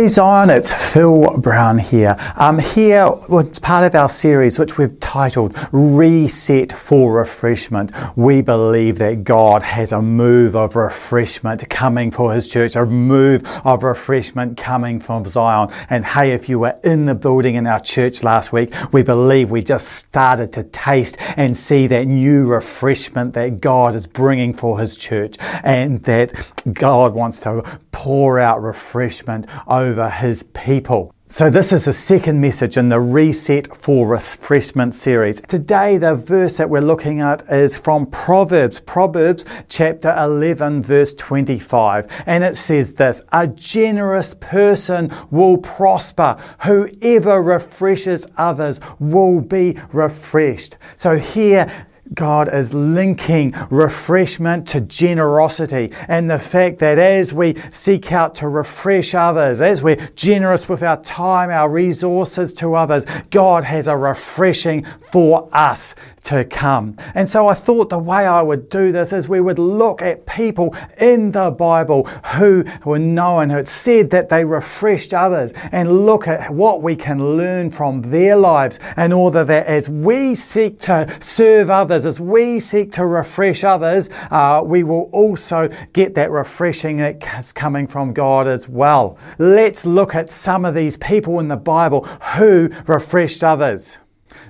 Hey Zion, it's Phil Brown here. Um, here, it's part of our series which we've titled Reset for Refreshment. We believe that God has a move of refreshment coming for His church, a move of refreshment coming from Zion. And hey, if you were in the building in our church last week, we believe we just started to taste and see that new refreshment that God is bringing for His church and that God wants to pour out refreshment over his people. So, this is the second message in the Reset for Refreshment series. Today, the verse that we're looking at is from Proverbs, Proverbs chapter 11, verse 25. And it says this A generous person will prosper. Whoever refreshes others will be refreshed. So, here, God is linking refreshment to generosity and the fact that as we seek out to refresh others, as we're generous with our time, our resources to others, God has a refreshing for us to come. And so I thought the way I would do this is we would look at people in the Bible who were known, who had said that they refreshed others, and look at what we can learn from their lives in order that as we seek to serve others, as we seek to refresh others, uh, we will also get that refreshing that's coming from God as well. Let's look at some of these people in the Bible who refreshed others.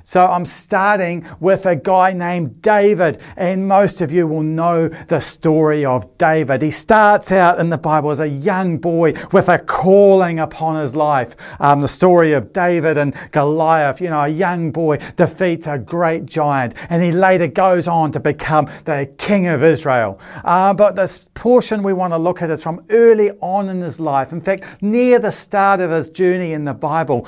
So I'm starting with a guy named David, and most of you will know the story of David. He starts out in the Bible as a young boy with a calling upon his life. Um, the story of David and Goliath, you know, a young boy defeats a great giant, and he later goes on to become the king of Israel. Uh, but this portion we want to look at is from early on in his life. In fact, near the start of his journey in the Bible,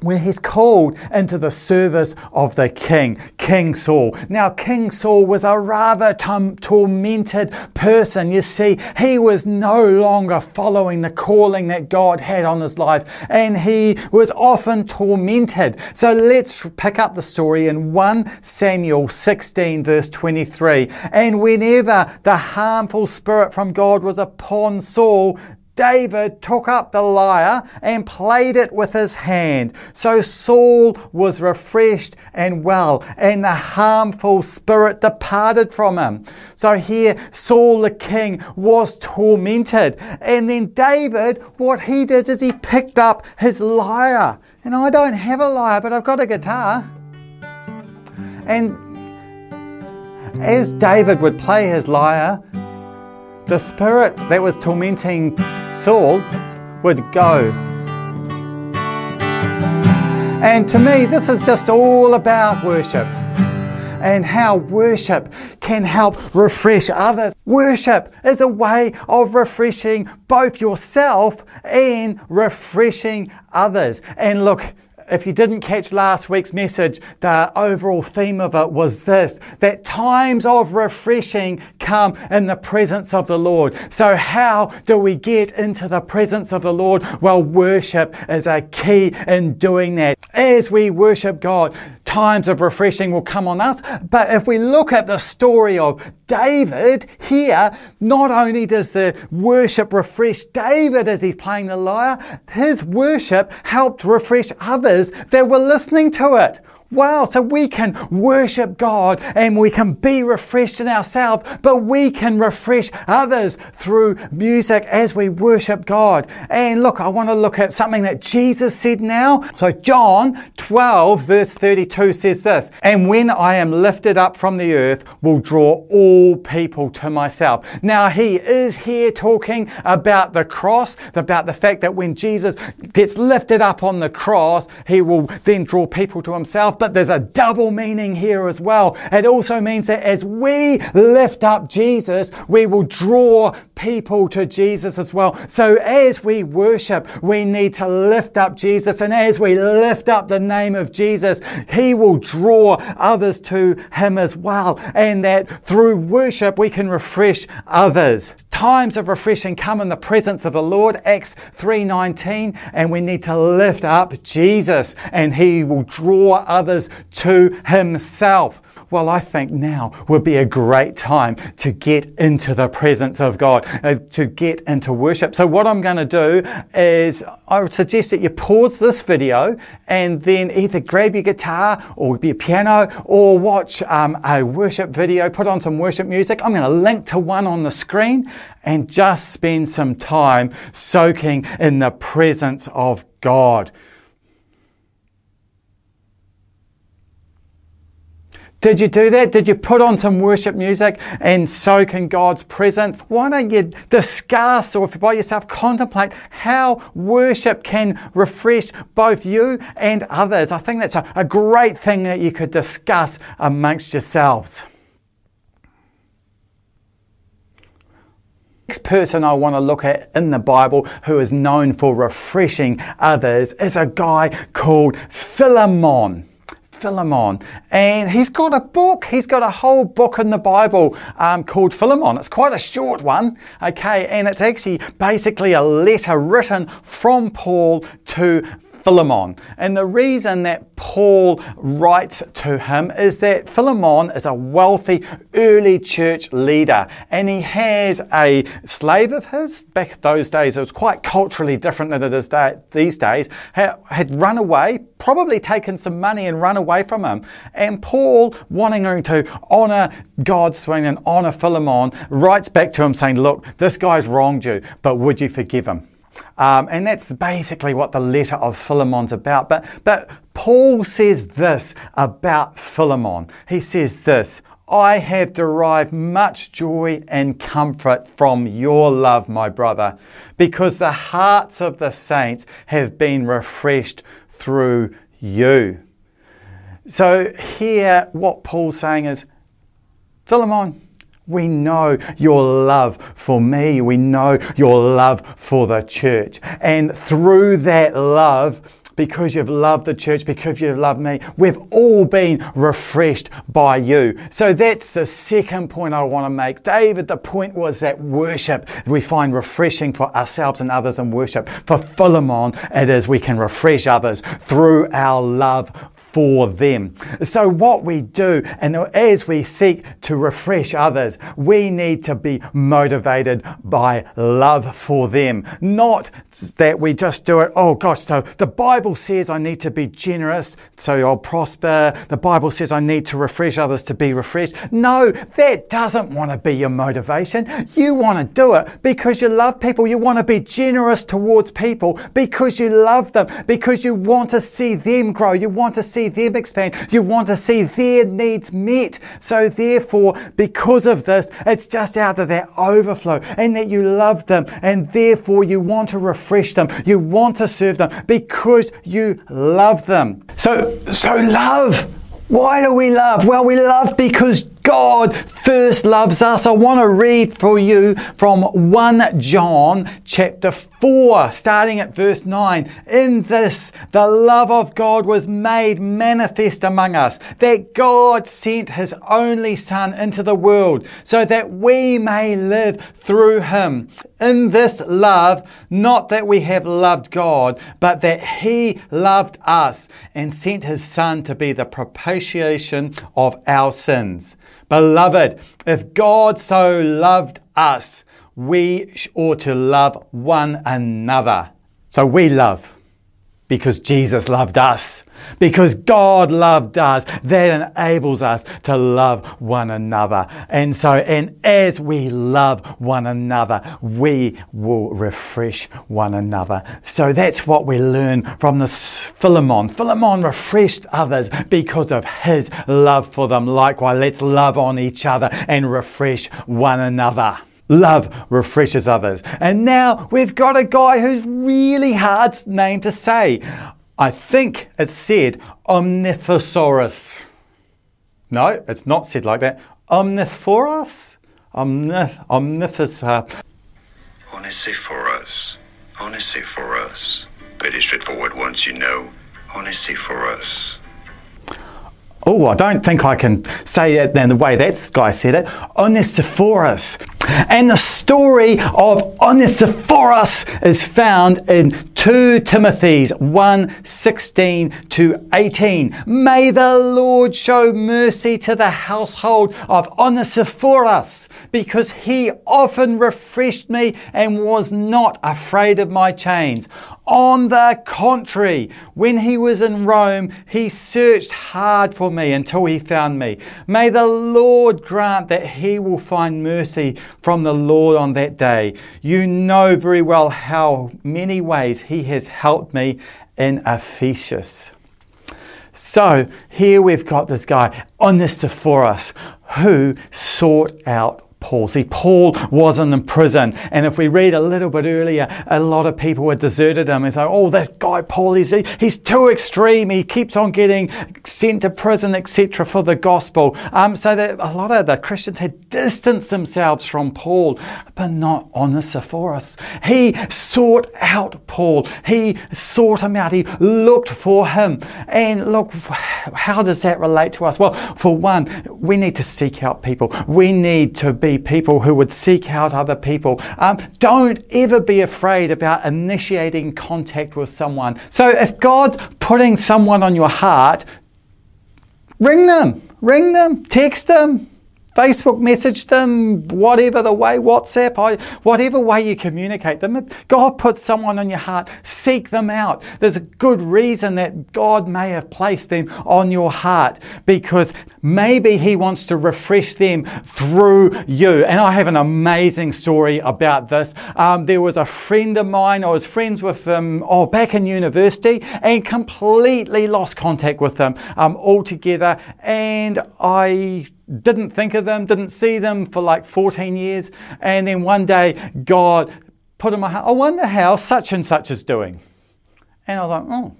where he's called into the service of the king, King Saul. Now, King Saul was a rather tormented person. You see, he was no longer following the calling that God had on his life, and he was often tormented. So let's pick up the story in 1 Samuel 16, verse 23. And whenever the harmful spirit from God was upon Saul, David took up the lyre and played it with his hand. So Saul was refreshed and well, and the harmful spirit departed from him. So here, Saul the king was tormented. And then David, what he did is he picked up his lyre. And I don't have a lyre, but I've got a guitar. And as David would play his lyre, the spirit that was tormenting Saul would go. And to me, this is just all about worship and how worship can help refresh others. Worship is a way of refreshing both yourself and refreshing others. And look, if you didn't catch last week's message, the overall theme of it was this that times of refreshing come in the presence of the Lord. So, how do we get into the presence of the Lord? Well, worship is a key in doing that. As we worship God, times of refreshing will come on us. But if we look at the story of David here, not only does the worship refresh David as he's playing the lyre, his worship helped refresh others that were listening to it. Wow, so we can worship God and we can be refreshed in ourselves, but we can refresh others through music as we worship God. And look, I want to look at something that Jesus said now. So, John 12, verse 32 says this And when I am lifted up from the earth, will draw all people to myself. Now, he is here talking about the cross, about the fact that when Jesus gets lifted up on the cross, he will then draw people to himself but there's a double meaning here as well. It also means that as we lift up Jesus, we will draw people to Jesus as well. So as we worship, we need to lift up Jesus. And as we lift up the name of Jesus, He will draw others to Him as well. And that through worship, we can refresh others. Times of refreshing come in the presence of the Lord, Acts 3.19, and we need to lift up Jesus and He will draw others others to himself. Well, I think now would be a great time to get into the presence of God, uh, to get into worship. So, what I'm going to do is I would suggest that you pause this video and then either grab your guitar or your piano or watch um, a worship video, put on some worship music. I'm going to link to one on the screen and just spend some time soaking in the presence of God. Did you do that? Did you put on some worship music and soak in God's presence? Why don't you discuss or if you're by yourself contemplate how worship can refresh both you and others? I think that's a, a great thing that you could discuss amongst yourselves. Next person I want to look at in the Bible who is known for refreshing others is a guy called Philemon. Philemon. And he's got a book. He's got a whole book in the Bible um, called Philemon. It's quite a short one, okay? And it's actually basically a letter written from Paul to Philemon. And the reason that Paul writes to him is that Philemon is a wealthy early church leader and he has a slave of his. Back those days, it was quite culturally different than it is these days, had run away, probably taken some money and run away from him. And Paul, wanting to honour God's swing and honour Philemon, writes back to him saying, Look, this guy's wronged you, but would you forgive him? Um, and that's basically what the letter of Philemon's about. But, but Paul says this about Philemon. He says this I have derived much joy and comfort from your love, my brother, because the hearts of the saints have been refreshed through you. So, here, what Paul's saying is Philemon, we know your love for me. We know your love for the church. And through that love, because you've loved the church, because you've loved me, we've all been refreshed by you. So that's the second point I want to make. David, the point was that worship, we find refreshing for ourselves and others in worship. For Philemon, it is we can refresh others through our love for them. So, what we do, and as we seek to refresh others, we need to be motivated by love for them. Not that we just do it, oh gosh, so the Bible says I need to be generous so I'll prosper. The Bible says I need to refresh others to be refreshed. No, that doesn't want to be your motivation. You want to do it because you love people. You want to be generous towards people because you love them, because you want to see them grow. You want to see see them expand. You want to see their needs met. So therefore, because of this, it's just out of that overflow and that you love them and therefore you want to refresh them. You want to serve them because you love them. So, so love. Why do we love? Well, we love because God first loves us. I want to read for you from 1 John chapter 4, starting at verse 9. In this, the love of God was made manifest among us, that God sent his only Son into the world so that we may live through him. In this love, not that we have loved God, but that he loved us and sent his Son to be the propitiation of our sins. Beloved, if God so loved us, we ought to love one another. So we love because Jesus loved us. Because God loved us, that enables us to love one another. And so, and as we love one another, we will refresh one another. So that's what we learn from this Philemon. Philemon refreshed others because of his love for them. Likewise, let's love on each other and refresh one another. Love refreshes others. And now we've got a guy who's really hard name to say. I think it's said Omnithosaurus. No, it's not said like that. Omniphorus? Omnith- omniphorus. Uh, Onesiphorus. Onesiphorus. Pretty straightforward once you know. Onesiphorus. Oh, I don't think I can say it in the way that guy said it. Onesiphorus. And the story of Onesiphorus is found in 2 Timothy's 1 16 to 18. May the Lord show mercy to the household of Onesiphorus, because he often refreshed me and was not afraid of my chains. On the contrary, when he was in Rome, he searched hard for me until he found me. May the Lord grant that he will find mercy from the Lord on that day. You know very well how many ways he has helped me in Ephesus. So here we've got this guy, on this Onesiphorus, who sought out Paul. See, Paul wasn't in prison. And if we read a little bit earlier, a lot of people had deserted him and thought, oh, this guy Paul, he's, he's too extreme. He keeps on getting sent to prison, etc., for the gospel. Um, so that a lot of the Christians had distanced themselves from Paul, but not Onesiphorus. He sought out Paul. He sought him out. He looked for him. And look, how does that relate to us? Well, for one, we need to seek out people. We need to be people who would seek out other people. Um, don't ever be afraid about initiating contact with someone. So if God's putting someone on your heart, ring them, ring them, text them. Facebook message them, whatever the way, WhatsApp, whatever way you communicate them. If God puts someone on your heart, seek them out. There's a good reason that God may have placed them on your heart because maybe He wants to refresh them through you. And I have an amazing story about this. Um, there was a friend of mine, I was friends with them oh, back in university and completely lost contact with them um, altogether. And I didn't think of them, didn't see them for like 14 years. And then one day, God put in my heart, I wonder how such and such is doing. And I was like, oh,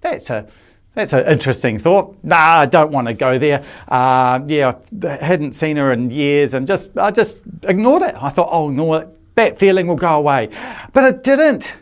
that's a that's an interesting thought. Nah, I don't want to go there. Uh, yeah, I hadn't seen her in years, and just I just ignored it. I thought, oh, ignore it. That feeling will go away, but it didn't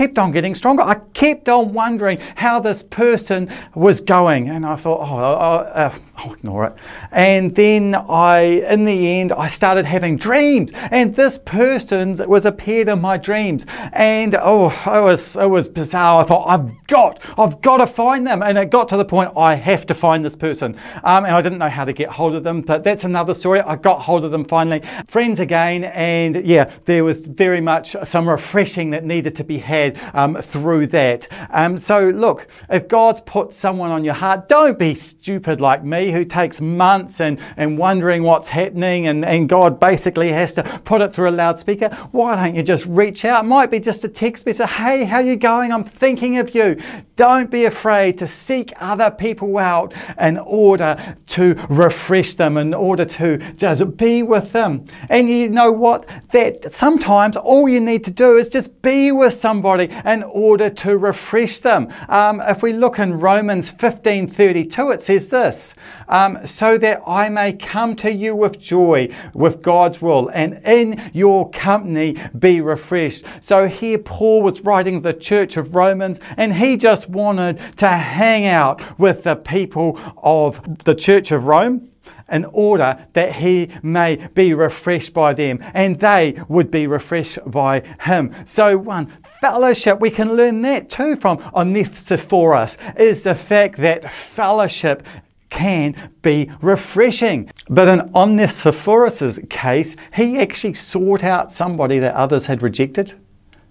kept on getting stronger. I kept on wondering how this person was going, and I thought, oh, uh, I'll ignore it. And then I, in the end, I started having dreams, and this person was appeared in my dreams, and oh, it was it was bizarre. I thought, I've got, I've got to find them, and it got to the point I have to find this person, um, and I didn't know how to get hold of them, but that's another story. I got hold of them finally, friends again, and yeah, there was very much some refreshing that needed to be had um, through that. Um, so look, if God's put someone on your heart, don't be stupid like me who takes months and, and wondering what's happening, and, and God basically has to put it through a loudspeaker. Why don't you just reach out? It might be just a text message. Hey, how you going? I'm thinking of you. Don't be afraid to seek other people out in order to refresh them, in order to just be with them. And you know what? That sometimes all you need to do is just be with somebody in order to refresh them. Um, if we look in Romans 15:32, it says this um, so that I may come to you with joy, with God's will, and in your company be refreshed. So here Paul was writing the church of Romans, and he just wanted to hang out with the people of the church of Rome in order that he may be refreshed by them and they would be refreshed by him. So, one, fellowship, we can learn that too from Onesiphorus, is the fact that fellowship can be refreshing. But in Onesiphorus' case, he actually sought out somebody that others had rejected.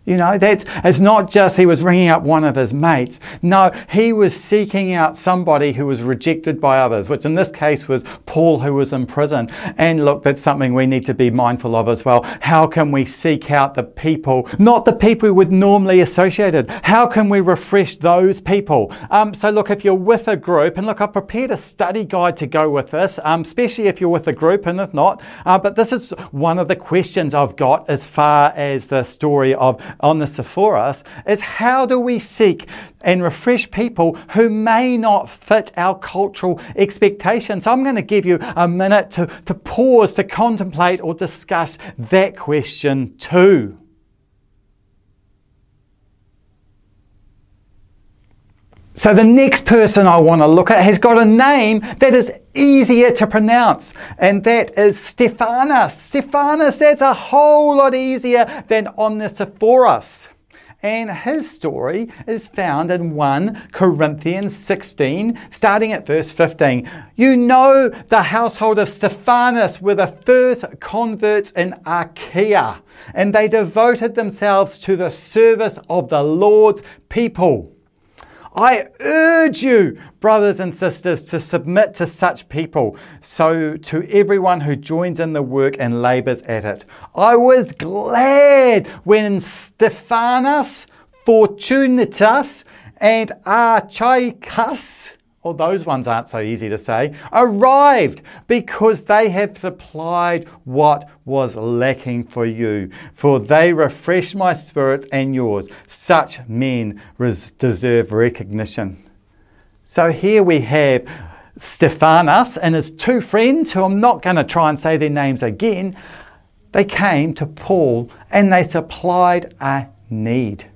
You know, that's it's not just he was ringing up one of his mates. No, he was seeking out somebody who was rejected by others, which in this case was Paul who was in prison. And look, that's something we need to be mindful of as well. How can we seek out the people, not the people we would normally associated? How can we refresh those people? Um, so look, if you're with a group, and look, I've prepared a study guide to go with this, um, especially if you're with a group, and if not, uh, but this is one of the questions I've got as far as the story of Onesiphorus is how do we seek and refresh people who may not fit our cultural expectations? So I'm going to give you a minute to, to pause, to contemplate or discuss that question too. So the next person I want to look at has got a name that is easier to pronounce, and that is Stephanas. Stephanas, that's a whole lot easier than Onesiphorus. And his story is found in 1 Corinthians 16, starting at verse 15. You know the household of Stephanas were the first converts in Achaia, and they devoted themselves to the service of the Lord's people. I urge you, brothers and sisters, to submit to such people, so to everyone who joins in the work and labors at it. I was glad when Stephanas, Fortunatus, and Achaicus or those ones aren't so easy to say, arrived because they have supplied what was lacking for you. For they refresh my spirit and yours. Such men res- deserve recognition. So here we have Stephanas and his two friends, who I'm not going to try and say their names again. They came to Paul and they supplied a need.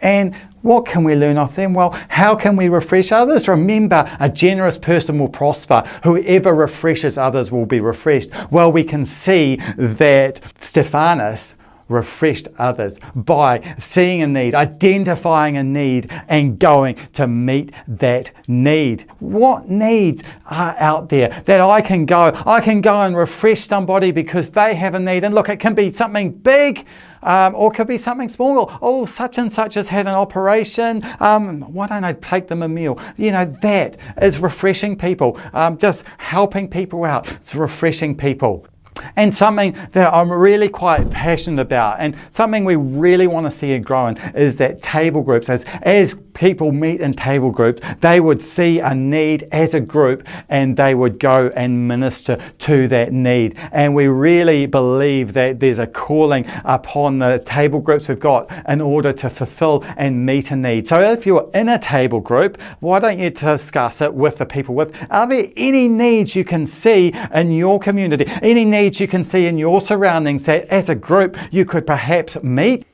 And what can we learn off them? Well, how can we refresh others? Remember, a generous person will prosper. Whoever refreshes others will be refreshed. Well, we can see that Stephanas refreshed others by seeing a need, identifying a need, and going to meet that need. What needs are out there that I can go? I can go and refresh somebody because they have a need. And look, it can be something big. Um, or it could be something small. Oh, such and such has had an operation. Um, why don't I take them a meal? You know, that is refreshing people. Um, just helping people out. It's refreshing people. And something that I'm really quite passionate about, and something we really want to see it growing, is that table groups. As, as people meet in table groups, they would see a need as a group and they would go and minister to that need. And we really believe that there's a calling upon the table groups we've got in order to fulfill and meet a need. So if you're in a table group, why don't you discuss it with the people with? Are there any needs you can see in your community? Any needs you can see in your surroundings that as a group you could perhaps meet?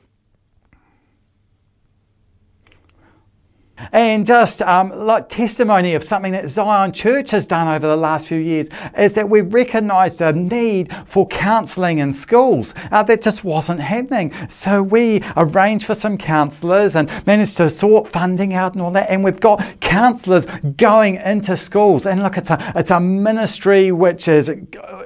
And just um, like testimony of something that Zion Church has done over the last few years is that we recognised a need for counselling in schools uh, that just wasn't happening. So we arranged for some counsellors and managed to sort funding out and all that. And we've got counsellors going into schools. And look, it's a, it's a ministry which is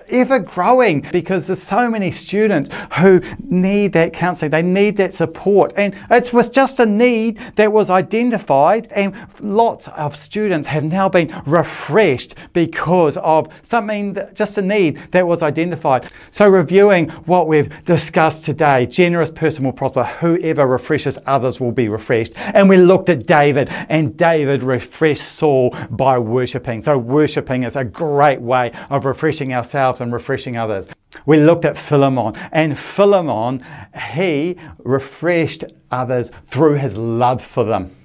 ever growing because there's so many students who need that counselling. They need that support. And it was just a need that was identified, and lots of students have now been refreshed because of something, that, just a need that was identified. So, reviewing what we've discussed today generous person will prosper, whoever refreshes others will be refreshed. And we looked at David, and David refreshed Saul by worshipping. So, worshipping is a great way of refreshing ourselves and refreshing others. We looked at Philemon, and Philemon, he refreshed others through his love for them.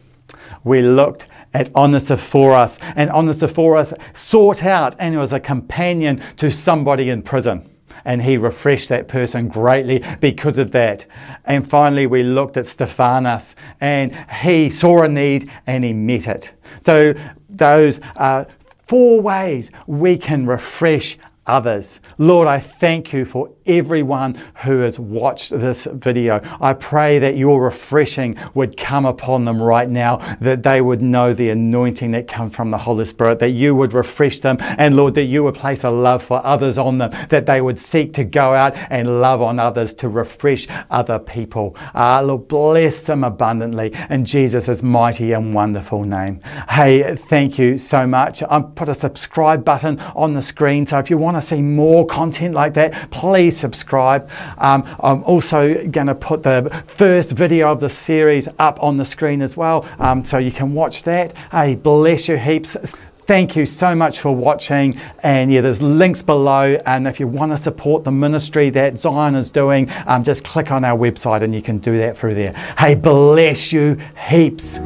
We looked at Onesiphorus, and Onesiphorus sought out and was a companion to somebody in prison. And he refreshed that person greatly because of that. And finally, we looked at Stephanas, and he saw a need and he met it. So, those are four ways we can refresh others. Lord, I thank you for everyone who has watched this video. I pray that your refreshing would come upon them right now, that they would know the anointing that comes from the Holy Spirit, that you would refresh them, and Lord, that you would place a love for others on them, that they would seek to go out and love on others to refresh other people. Uh, Lord, bless them abundantly in Jesus' mighty and wonderful name. Hey, thank you so much. I've put a subscribe button on the screen, so if you want to see more content like that, please please subscribe. Um, I'm also going to put the first video of the series up on the screen as well, um, so you can watch that. Hey, bless you heaps. Thank you so much for watching. And yeah, there's links below. And if you want to support the ministry that Zion is doing, um, just click on our website and you can do that through there. Hey, bless you heaps.